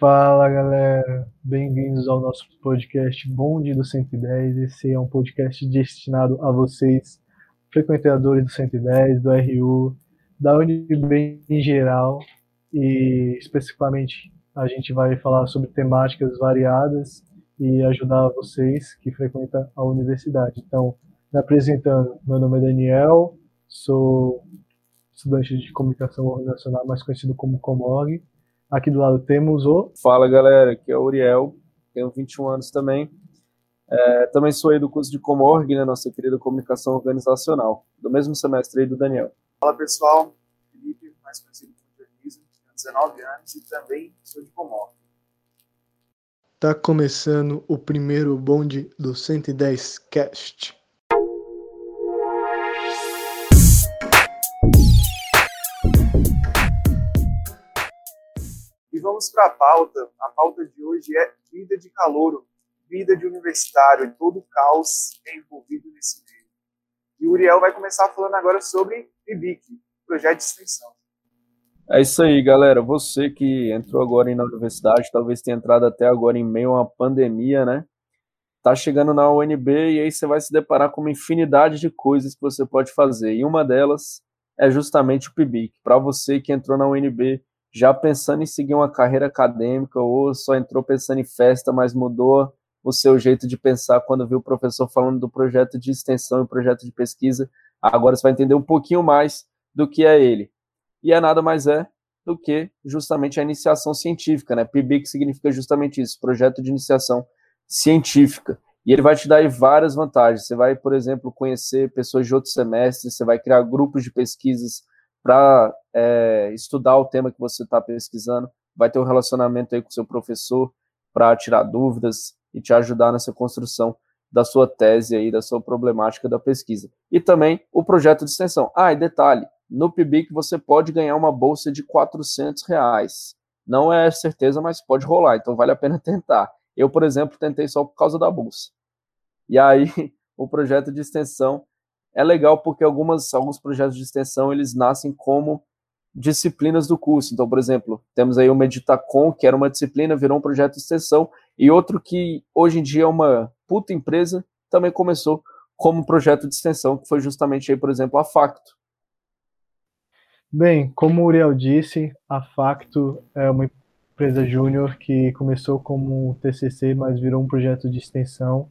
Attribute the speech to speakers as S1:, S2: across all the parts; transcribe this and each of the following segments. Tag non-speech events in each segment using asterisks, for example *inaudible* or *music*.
S1: Fala galera, bem-vindos ao nosso podcast Bonde do 110. Esse é um podcast destinado a vocês, frequentadores do 110, do RU, da UNB em geral e especificamente a gente vai falar sobre temáticas variadas e ajudar vocês que frequentam a universidade. Então, me apresentando, meu nome é Daniel, sou estudante de comunicação organizacional, mais conhecido como Comorg. Aqui do lado temos o.
S2: Fala galera, aqui é o Uriel, tenho 21 anos também. É, também sou aí do curso de Comorg, né, nossa querida comunicação organizacional, do mesmo semestre aí do Daniel.
S3: Fala pessoal, Felipe, mais conhecido como Dionísio, tenho 19 anos e também sou de Comorg.
S1: Tá começando o primeiro bonde do 110 Cast.
S3: Vamos para a pauta. A pauta de hoje é vida de calouro, vida de universitário e todo o caos é envolvido nesse meio. E o Uriel vai começar falando agora sobre PIBIC, projeto de extensão.
S2: É isso aí, galera. Você que entrou agora na universidade, talvez tenha entrado até agora em meio a uma pandemia, né? Tá chegando na UNB e aí você vai se deparar com uma infinidade de coisas que você pode fazer. E uma delas é justamente o PIBIC. Para você que entrou na UNB já pensando em seguir uma carreira acadêmica ou só entrou pensando em festa, mas mudou o seu jeito de pensar quando viu o professor falando do projeto de extensão e projeto de pesquisa, agora você vai entender um pouquinho mais do que é ele. E é nada mais é do que justamente a iniciação científica, né? PIBIC significa justamente isso, projeto de iniciação científica. E ele vai te dar várias vantagens. Você vai, por exemplo, conhecer pessoas de outros semestres, você vai criar grupos de pesquisas para é, estudar o tema que você está pesquisando, vai ter um relacionamento aí com o seu professor para tirar dúvidas e te ajudar nessa construção da sua tese aí, da sua problemática da pesquisa. E também o projeto de extensão. Ah, e detalhe, no PIBIC você pode ganhar uma bolsa de 400 reais. Não é certeza, mas pode rolar, então vale a pena *laughs* tentar. Eu, por exemplo, tentei só por causa da bolsa. E aí, *laughs* o projeto de extensão é legal porque algumas, alguns projetos de extensão eles nascem como disciplinas do curso. Então, por exemplo, temos aí o Meditacom, que era uma disciplina, virou um projeto de extensão, e outro que hoje em dia é uma puta empresa, também começou como projeto de extensão, que foi justamente aí, por exemplo, a Facto.
S1: Bem, como o Uriel disse, a Facto é uma empresa júnior que começou como TCC, mas virou um projeto de extensão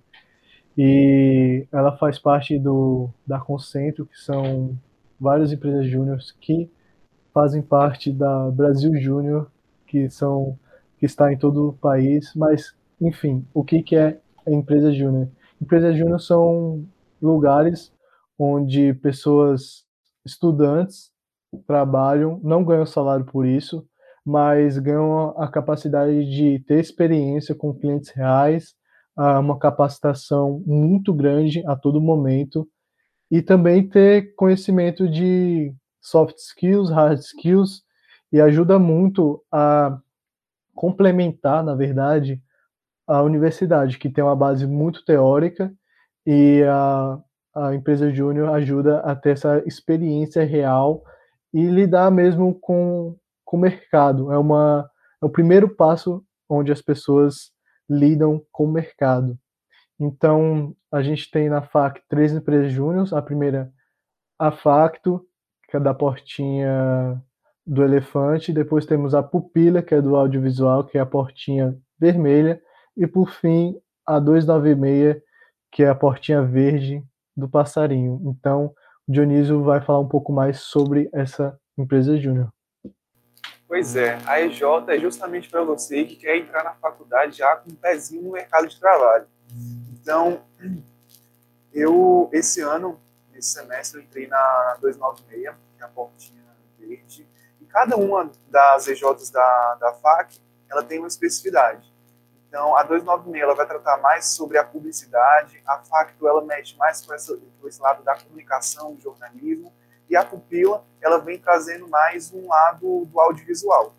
S1: e ela faz parte do da Concentro, que são várias empresas júniores que fazem parte da Brasil Júnior, que são que está em todo o país, mas enfim, o que que é a empresa júnior? Empresas júnior são lugares onde pessoas estudantes trabalham, não ganham salário por isso, mas ganham a capacidade de ter experiência com clientes reais, uma capacitação muito grande a todo momento e também ter conhecimento de soft skills, hard skills e ajuda muito a complementar, na verdade, a universidade, que tem uma base muito teórica e a, a empresa júnior ajuda a ter essa experiência real e lidar mesmo com, com o mercado. É, uma, é o primeiro passo onde as pessoas lidam com o mercado. Então, a gente tem na FAC três empresas júniores. A primeira, a Facto, que é da portinha do elefante. Depois temos a Pupila, que é do audiovisual, que é a portinha vermelha. E, por fim, a 296, que é a portinha verde do passarinho. Então, o Dionísio vai falar um pouco mais sobre essa empresa júnior.
S3: Pois é, a EJ é justamente para você que quer entrar na faculdade já com um pezinho no mercado de trabalho. Então, eu, esse ano, nesse semestre, entrei na 296, que é a portinha verde, e cada uma das EJs da, da FAC, ela tem uma especificidade. Então, a 296 ela vai tratar mais sobre a publicidade, a FACTO ela mexe mais com, essa, com esse lado da comunicação, do jornalismo, e a pupila ela vem trazendo mais um lado do audiovisual.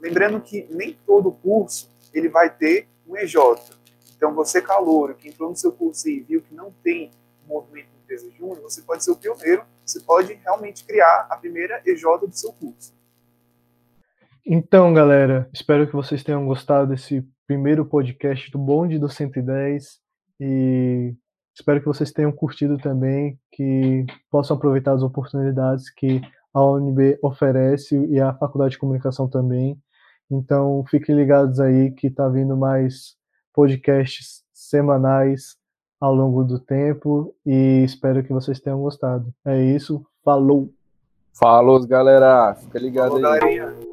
S3: Lembrando que nem todo curso ele vai ter um EJ. Então, você calouro que entrou no seu curso e viu que não tem movimento empresa júnior, você pode ser o pioneiro, você pode realmente criar a primeira EJ do seu curso.
S1: Então, galera, espero que vocês tenham gostado desse primeiro podcast do Bonde do 110 e espero que vocês tenham curtido também, que possam aproveitar as oportunidades que a UNB oferece e a Faculdade de Comunicação também. Então, fiquem ligados aí que está vindo mais podcasts semanais ao longo do tempo e espero que vocês tenham gostado. É isso, falou!
S2: Falou, galera. Fica ligado
S3: Falou,
S2: aí.
S3: galerinha.